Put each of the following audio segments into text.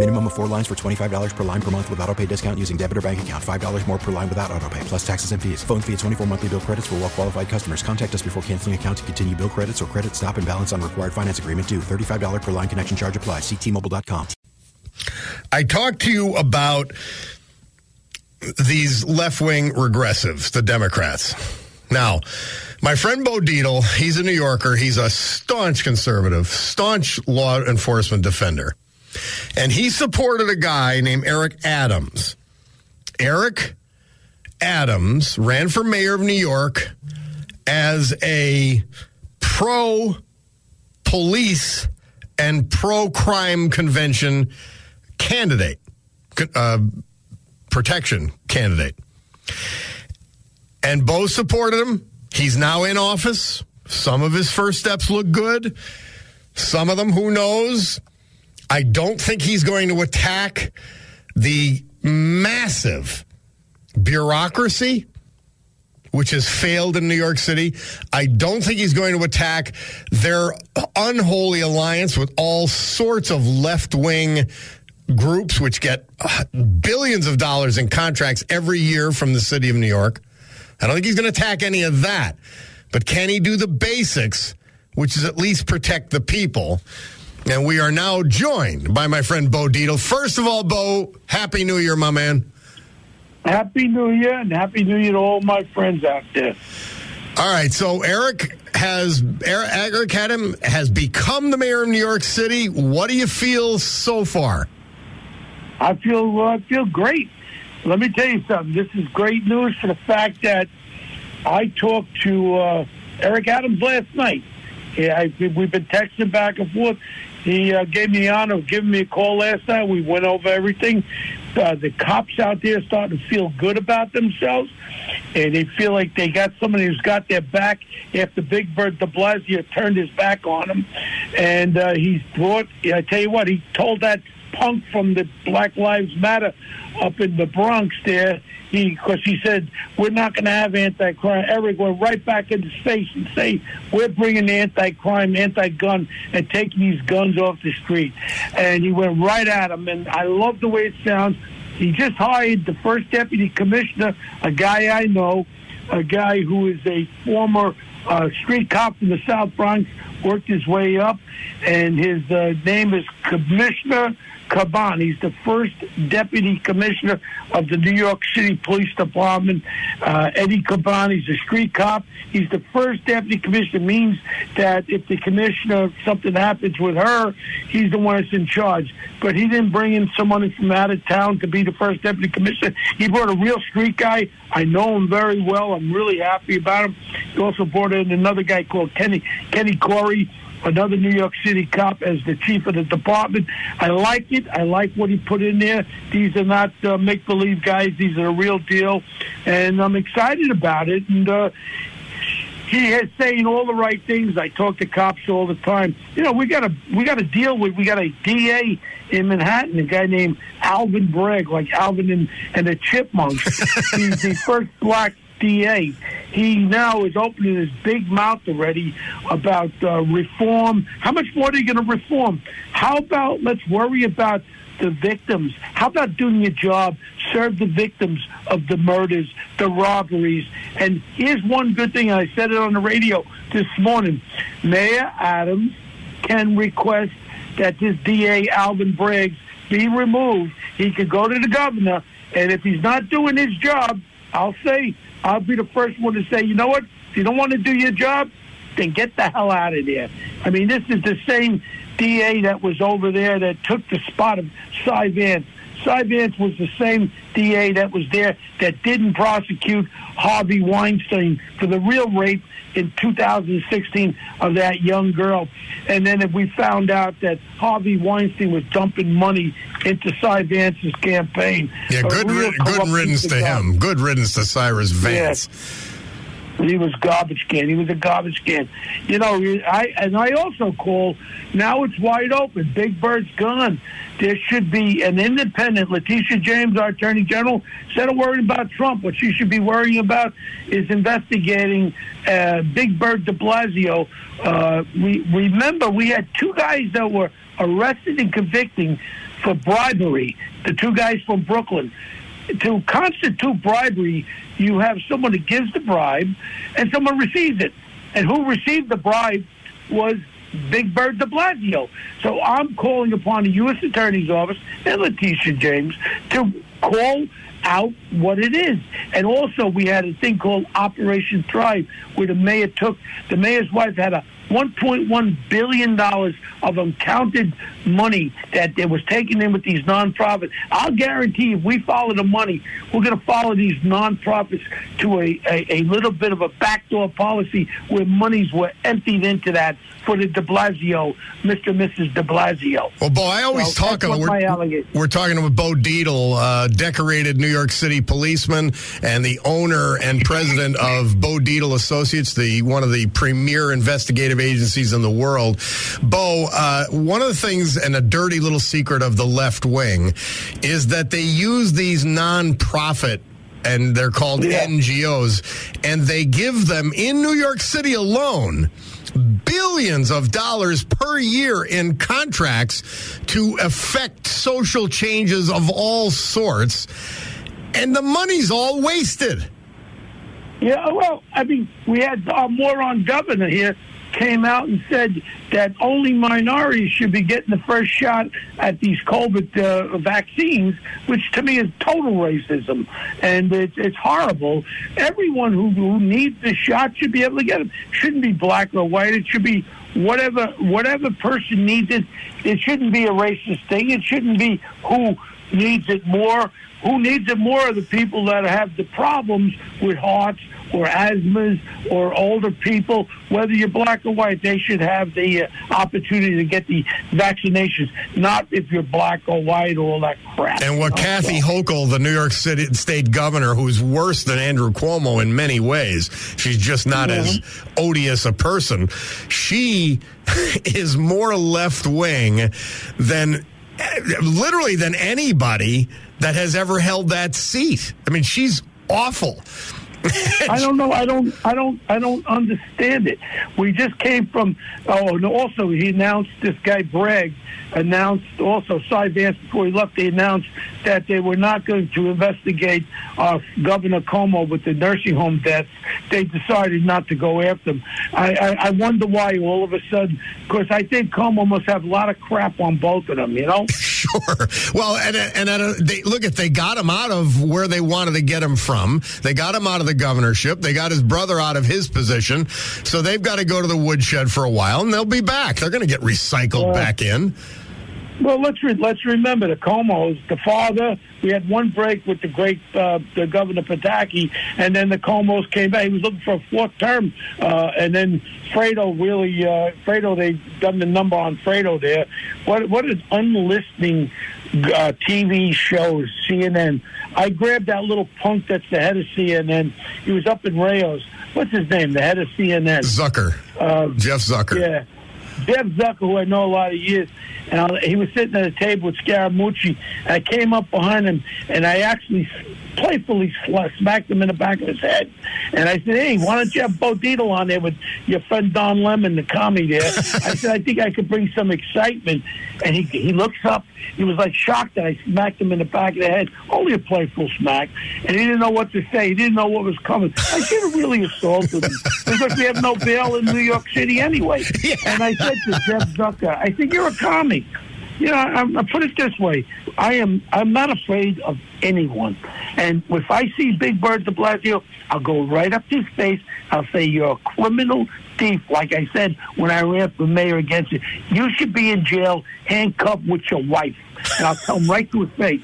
Minimum of four lines for $25 per line per month with auto pay discount using debit or bank account. $5 more per line without auto pay, plus taxes and fees. Phone fee at 24 monthly bill credits for well qualified customers. Contact us before canceling account to continue bill credits or credit stop and balance on required finance agreement due. $35 per line connection charge applies. Ctmobile.com. I talked to you about these left wing regressives, the Democrats. Now, my friend Bo Dietl, he's a New Yorker. He's a staunch conservative, staunch law enforcement defender. And he supported a guy named Eric Adams. Eric Adams ran for mayor of New York as a pro police and pro crime convention candidate, uh, protection candidate. And Bo supported him. He's now in office. Some of his first steps look good. Some of them, who knows? I don't think he's going to attack the massive bureaucracy which has failed in New York City. I don't think he's going to attack their unholy alliance with all sorts of left wing groups, which get uh, billions of dollars in contracts every year from the city of New York. I don't think he's going to attack any of that. But can he do the basics, which is at least protect the people? And we are now joined by my friend Bo Dietl. First of all, Bo, Happy New Year, my man. Happy New Year and Happy New Year to all my friends out there. All right, so Eric has Eric, Adam has become the mayor of New York City. What do you feel so far? I feel uh, I feel great. Let me tell you something. This is great news for the fact that I talked to uh, Eric Adams last night. Yeah, I, we've been texting back and forth. He uh, gave me the honor of giving me a call last night. We went over everything. Uh, the cops out there starting to feel good about themselves, and they feel like they got somebody who's got their back after Big Bird de Blasio turned his back on them. And uh, he thought, I tell you what, he told that punk from the Black Lives Matter up in the Bronx there. He, because he said we're not going to have anti-crime. Eric went right back in into space and say we're bringing anti-crime, anti-gun, and taking these guns off the street. And he went right at him. And I love the way it sounds. He just hired the first deputy commissioner, a guy I know, a guy who is a former uh, street cop from the South Bronx, worked his way up, and his uh, name is Commissioner Caban. He's the first deputy commissioner of the New York City Police Department. Uh, Eddie Caban, he's a street cop. He's the first deputy commissioner. Means that if the commissioner something happens with her, he's the one that's in charge. But he didn't bring in someone from out of town to be the first deputy commissioner. He brought a real street guy. I know him very well. I'm really happy about him. He also brought in another guy called Kenny Kenny Corey another New York City cop as the chief of the department. I like it. I like what he put in there. These are not uh, make believe guys. These are the real deal, and I'm excited about it. And uh, he is saying all the right things. I talk to cops all the time. You know, we got to we got to deal with. We got a DA in Manhattan, a guy named Alvin Bragg, like Alvin and, and the Chipmunks. He's the first black DA. He now is opening his big mouth already about uh, reform. How much more are you going to reform? How about let's worry about the victims? How about doing your job? Serve the victims of the murders, the robberies. And here's one good thing. I said it on the radio this morning. Mayor Adams can request that this DA Alvin Briggs, be removed. He could go to the governor, and if he's not doing his job, I'll say I'll be the first one to say, you know what? If you don't want to do your job, then get the hell out of there. I mean, this is the same DA that was over there that took the spot of Cy Vance. Cy Vance was the same DA that was there that didn't prosecute Harvey Weinstein for the real rape in 2016 of that young girl. And then if we found out that Harvey Weinstein was dumping money into Cy Vance's campaign. Yeah, good, good riddance to him. Good riddance to Cyrus Vance. He was garbage can. He was a garbage can. You know, I and I also call now it's wide open. Big Bird's gone. There should be an independent. Letitia James, our Attorney General, instead of worrying about Trump, what she should be worrying about is investigating uh, Big Bird De Blasio. Uh, we remember we had two guys that were arrested and convicting for bribery. The two guys from Brooklyn to constitute bribery, you have someone that gives the bribe and someone receives it. And who received the bribe was Big Bird de Blasio. So I'm calling upon the U.S. Attorney's Office and Letitia James to call out what it is. And also, we had a thing called Operation Thrive, where the mayor took, the mayor's wife had a $1.1 billion of uncounted money that was taken in with these nonprofits. I'll guarantee if we follow the money, we're going to follow these nonprofits to a, a, a little bit of a backdoor policy where monies were emptied into that for the de Blasio, Mr. and Mrs. de Blasio. Well, Bo, I always Well, talk about we're, we're talking with Bo Dietl, uh, decorated New York City policeman and the owner and president of Bo Dietl Associates, the one of the premier investigative agencies in the world. Bo, uh, one of the things and a dirty little secret of the left wing is that they use these nonprofit and they're called Yeah. NGOs, and they give them in New York City alone billions of dollars per year in contracts to affect social changes of all sorts, and the money's all wasted. Yeah, well, I mean, we had our moron governor here came out and said that only minorities should be getting the first shot at these COVID uh, vaccines, which to me is total racism, and it's, it's horrible. Everyone who, who needs the shot should be able to get it. Shouldn't be black or white. It should be whatever whatever person needs it. It shouldn't be a racist thing. It shouldn't be who needs it more. Who needs it more are the people that have the problems with hearts or asthmas or older people, whether you're black or white, they should have the uh, opportunity to get the vaccinations, not if you're black or white or all that crap. And what Kathy Hochul, the New York City State governor, who's worse than Andrew Cuomo in many ways, she's just not as odious a person. She is more left wing than literally than anybody that has ever held that seat. I mean, she's awful. I don't know. I don't. I don't. I don't understand it. We just came from. Oh, and also he announced this guy Bragg announced also Cy Vance before he left. They announced that they were not going to investigate uh, Governor Cuomo with the nursing home deaths. They decided not to go after him. I, I, I wonder why all of a sudden. Because I think Cuomo must have a lot of crap on both of them. You know. Sure. Well, and and at a, uh, they look at they got him out of where they wanted to get him from. They got him out of the governorship. They got his brother out of his position. So they've got to go to the woodshed for a while, and they'll be back. They're going to get recycled Yeah. back in. Well, let's re- let's remember the Cuomos, the father. We had one break with the great uh, the Governor Pataki, and then the Cuomos came back. He was looking for a fourth term, uh, and then Fredo really uh, Fredo they done the number on Fredo there. What what an unlistening uh, TV shows CNN. I grabbed that little punk that's the head of CNN. He was up in Rao's. What's his name? The head of CNN. Zucker, Uh, Jeff Zucker. yeah. Jeff Zucker, who I know a lot of years, and I, he was sitting at a table with Scaramucci. And I came up behind him, and I actually playfully smacked him in the back of his head. And I said, "Hey, why don't you have Bo Dietl on there with your friend Don Lemon, the commie there?" I said, "I think I could bring some excitement." And he he looks up. He was like shocked that I smacked him in the back of the head. Only a playful smack, and he didn't know what to say. He didn't know what was coming. I should have really assaulted him because we have no bail in New York City anyway. And I said to Jeff Zucker, "I think you're a commie." you know, I, I put it this way: I am I'm not afraid of anyone, and if I see Big Bird De Blasio, I'll go right up to his face. I'll say, "You're a criminal thief," like I said when I ran for mayor against you. You should be in jail, handcuffed with your wife, and I'll tell him right to his face.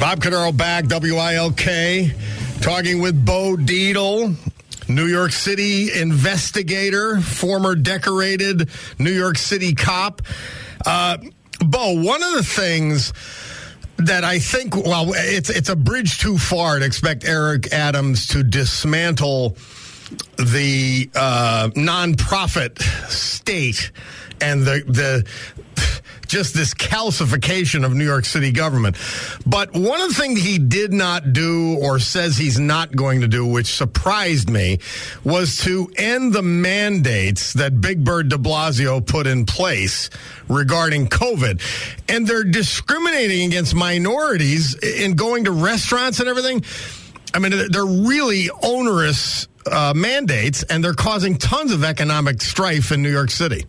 Bob Cordaro back, WILK, talking with Bo Dietl. New York City investigator, former decorated New York City cop. Uh, Bo, one of the things that I think, well, it's it's a bridge too far to expect Eric Adams to dismantle the uh, nonprofit state and the the just this calcification of New York City government. But one of the things he did not do or says he's not going to do, which surprised me, was to end the mandates that Big Bird de Blasio put in place regarding COVID. And they're discriminating against minorities in going to restaurants and everything. I mean, they're really onerous uh, mandates, and they're causing tons of economic strife in New York City.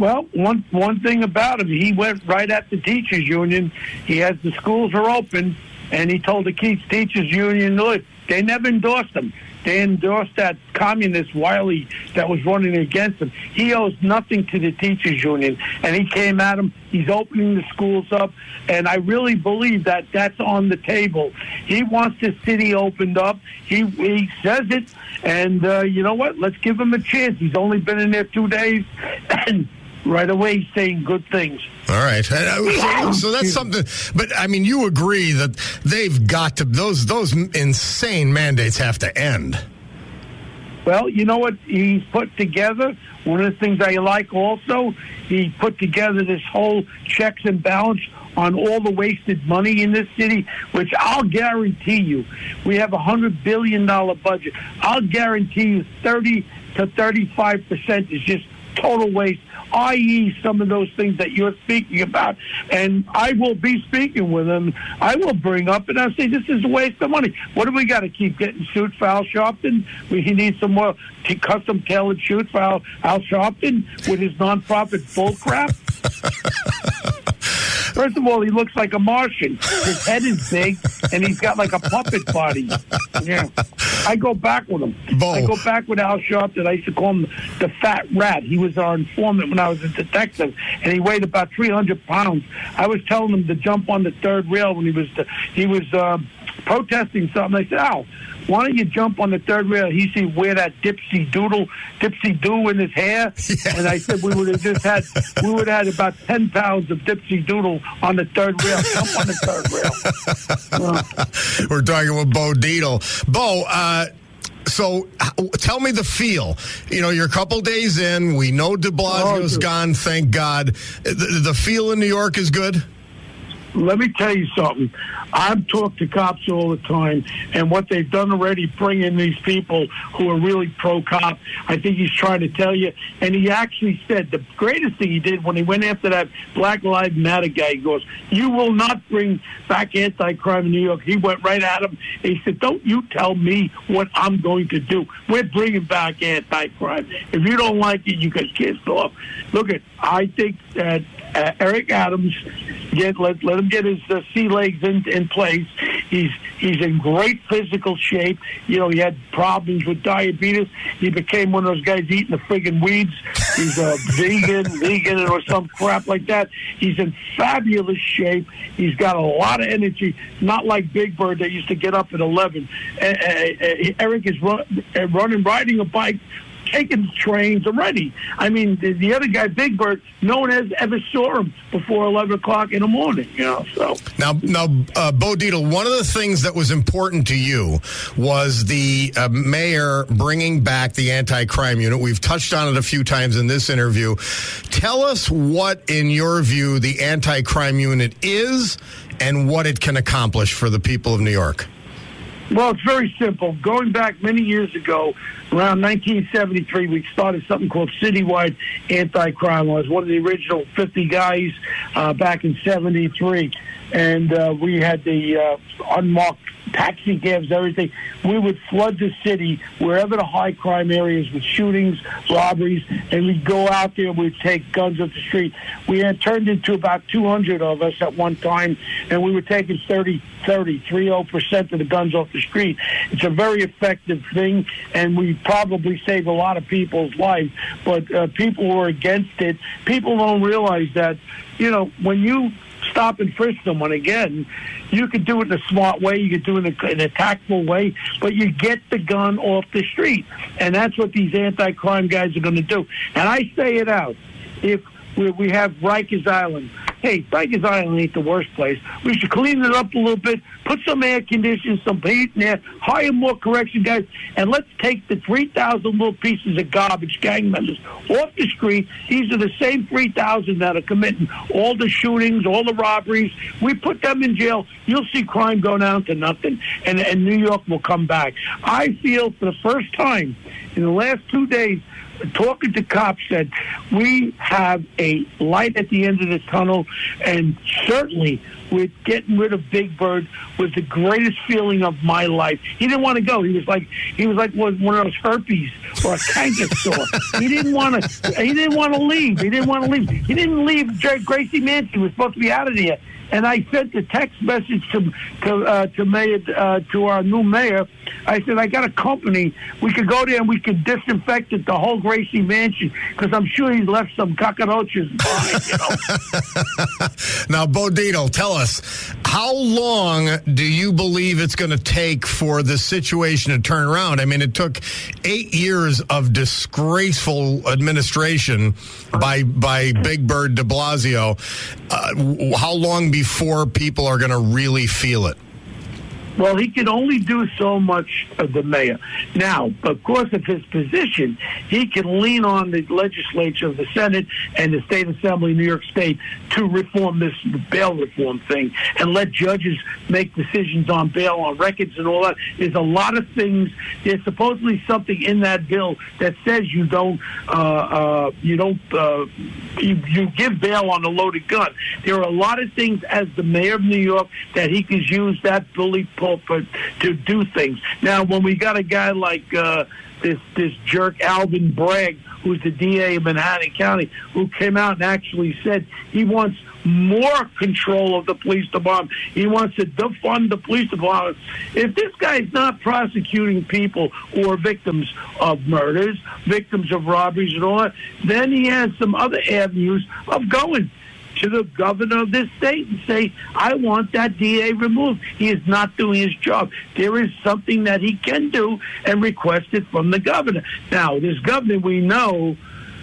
Well, one one thing about him, he went right at the teachers union. He has the schools are open, and he told the Keats teachers union, look, they never endorsed him. They endorsed that communist Wiley that was running against him. He owes nothing to the teachers union, and he came at him. He's opening the schools up, and I really believe that that's on the table. He wants the city opened up. He he says it, and uh, you know what? Let's give him a chance. He's only been in there two days, and right away saying good things. All right, uh, uh, so, so that's something. But I mean, you agree that they've got to those those insane mandates have to end. Well, you know what he's put together. One of the things I like also, he put together this whole checks and balance on all the wasted money in this city, which I'll guarantee you, we have a hundred billion dollar budget. I'll guarantee you, thirty to thirty-five percent is just total waste i.e., some of those things that you're speaking about. And I will be speaking with him. I will bring up and I'll say, this is a waste of money. What do we got to keep getting suits for Al Sharpton? We he needs some more custom tailored shoots for Al, Al Sharpton with his nonprofit bullcrap. First of all, he looks like a Martian. His head is big, and he's got like a puppet body. Yeah, I go back with him. Bo. I go back with Al Sharpton. I used to call him the Fat Rat. He was our informant when I was a detective, and he weighed about 300 pounds. I was telling him to jump on the third rail when he was the, he was uh, protesting something. They said, Al, why don't you jump on the third rail? He said, wear that dipsy doodle, dipsy doo in his hair. Yeah. And I said, we would have just had, we would have had about 10 pounds of dipsy doodle on the third rail. Jump on the third rail. Uh, We're talking with Bo Dietl. Bo, uh, so tell me the feel. You know, you're a couple days in. We know De Blasio's Oh, gone. Thank God. The, the feel in New York is good. Let me tell you something. I've talked to cops all the time, and what they've done already, bring in these people who are really pro cop. I think he's trying to tell you. And he actually said the greatest thing he did when he went after that Black Lives Matter guy. He goes, "You will not bring back anti-crime in New York." He went right at him. He said, "Don't you tell me what I'm going to do. We're bringing back anti-crime. If you don't like it, you get kissed off." Look at. I think that uh, Eric Adams get let let him get his uh, sea legs in in place. He's he's in great physical shape. You know, he had problems with diabetes. He became one of those guys eating the friggin' weeds. He's a vegan, vegan, or some crap like that. He's in fabulous shape. He's got a lot of energy. Not like Big Bird that used to get up at eleven. Uh, uh, uh, Eric is run, uh, running, riding a bike taking trains already. I mean, the, the other guy, Big Bird, no one has ever saw him before 11 o'clock in the morning, you know, so. Now, now, uh, Bo Dietl, one of the things that was important to you was the uh, mayor bringing back the anti-crime unit. We've touched on it a few times in this interview. Tell us what, in your view, the anti-crime unit is and what it can accomplish for the people of New York. Well, it's very simple. Going back many years ago, around 1973, we started something called Citywide Anti-Crime. Was one of the original 50 guys uh, back in 73. And uh, we had the uh, unmarked taxi cabs, everything. We would flood the city wherever the high crime areas with shootings, robberies, and we'd go out there. We'd take guns off the street. We had turned into about 200 of us at one time, and we were taking 30, 30, 30 percent of the guns off the street. It's a very effective thing, and we probably saved a lot of people's lives. But uh, people were against it. People don't realize that, you know, when you stop and frisk someone again, you could do it in a smart way, you could do it in a, in a tactful way, but you get the gun off the street. And that's what these anti crime guys are going to do. And I say it out. If we, we have Rikers Island, hey, Rikers Island ain't the worst place. We should clean it up a little bit, put some air conditioning, some heat in there, hire more correction guys, and let's take the 3,000 little pieces of garbage, gang members, off the street. These are the same 3,000 that are committing all the shootings, all the robberies. We put them in jail. You'll see crime go down to nothing, and, and New York will come back. I feel for the first time in the last two days, talking to cops said we have a light at the end of the tunnel, and certainly with getting rid of Big Bird was the greatest feeling of my life. He didn't want to go. He was like he was like one of those herpes or a canker sore. he didn't want to. He didn't want to leave. He didn't want to leave. He didn't leave Gracie Mansion. Was supposed to be out of there and I sent a text message to to uh, to mayor uh, to our new mayor. I said I got a company. We could go there and we could disinfect it, the whole Gracie Mansion, because I'm sure he's left some cockroaches behind. You know? now, Bo Dietl, tell us how long do you believe it's going to take for the situation to turn around? I mean, it took eight years of disgraceful administration by by Big Bird De Blasio. Uh, how long? Before people are going to really feel it? Well, he can only do so much of the mayor. Now, because of his position, he can lean on the legislature, of the Senate, and the state assembly, in New York State, to reform this bail reform thing and let judges make decisions on bail, on records, and all that. There's a lot of things. There's supposedly something in that bill that says you don't, uh, uh, you don't, uh, you, you give bail on a loaded gun. There are a lot of things as the mayor of New York that he can use that bully pulpit to do things. Now, when we got a guy like uh, this this jerk Alvin Bragg, who's the DA of Manhattan County, who came out and actually said he wants more control of the police department. He wants to defund the police department. If this guy's not prosecuting people who are victims of murders, victims of robberies and all that, then he has some other avenues of going to the governor of this state and say, I want that DA removed. He is not doing his job. There is something that he can do and request it from the governor. Now, this governor we know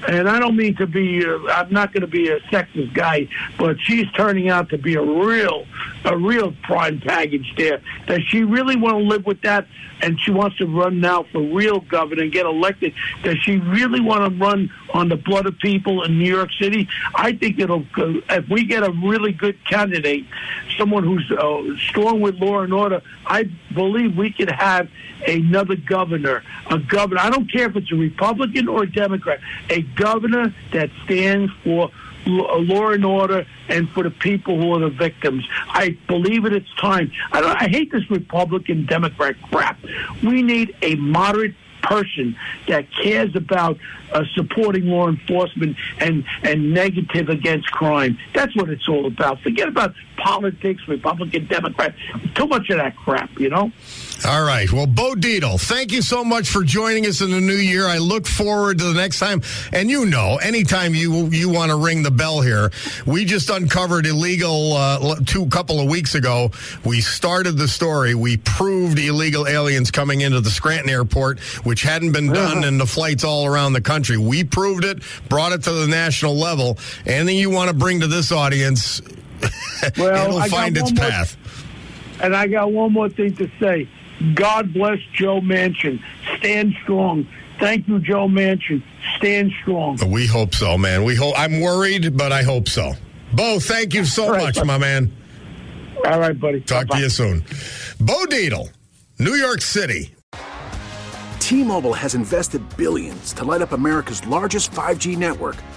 and I don't mean to be, uh, I'm not going to be a sexist guy, but she's turning out to be a real, a real prime package there. Does she really want to live with that? And she wants to run now for real governor and get elected. Does she really want to run on the blood of people in New York City? I think it'll, if we get a really good candidate, someone who's uh, strong with law and order, I believe we could have another governor, a governor. I don't care if it's a Republican or a Democrat, a governor that stands for law and order and for the people who are the victims. I believe it. It's time. I, I hate this Republican Democrat crap. We need a moderate person that cares about uh, supporting law enforcement and, and negative against crime. That's what it's all about. Forget about politics, Republican, Democrat. Too much of that crap, you know? All right. Well, Bo Dietl, thank you so much for joining us in the new year. I look forward to the next time. And you know, anytime you you want to ring the bell here, we just uncovered illegal uh, two couple of weeks ago. We started the story. We proved illegal aliens coming into the Scranton airport, which hadn't been done in the flights all around the country. We proved it, brought it to the national level. Anything you want to bring to this audience, well, it'll find its path. More, and I got one more thing to say. God bless Joe Manchin. Stand strong. Thank you, Joe Manchin. Stand strong. We hope so, man. We hope. I'm worried, but I hope so. Bo, thank you so right, much, buddy. my man. All right, buddy. Talk Bye-bye. to you soon. Bo Dietl, New York City. T-Mobile has invested billions to light up America's largest 5G network,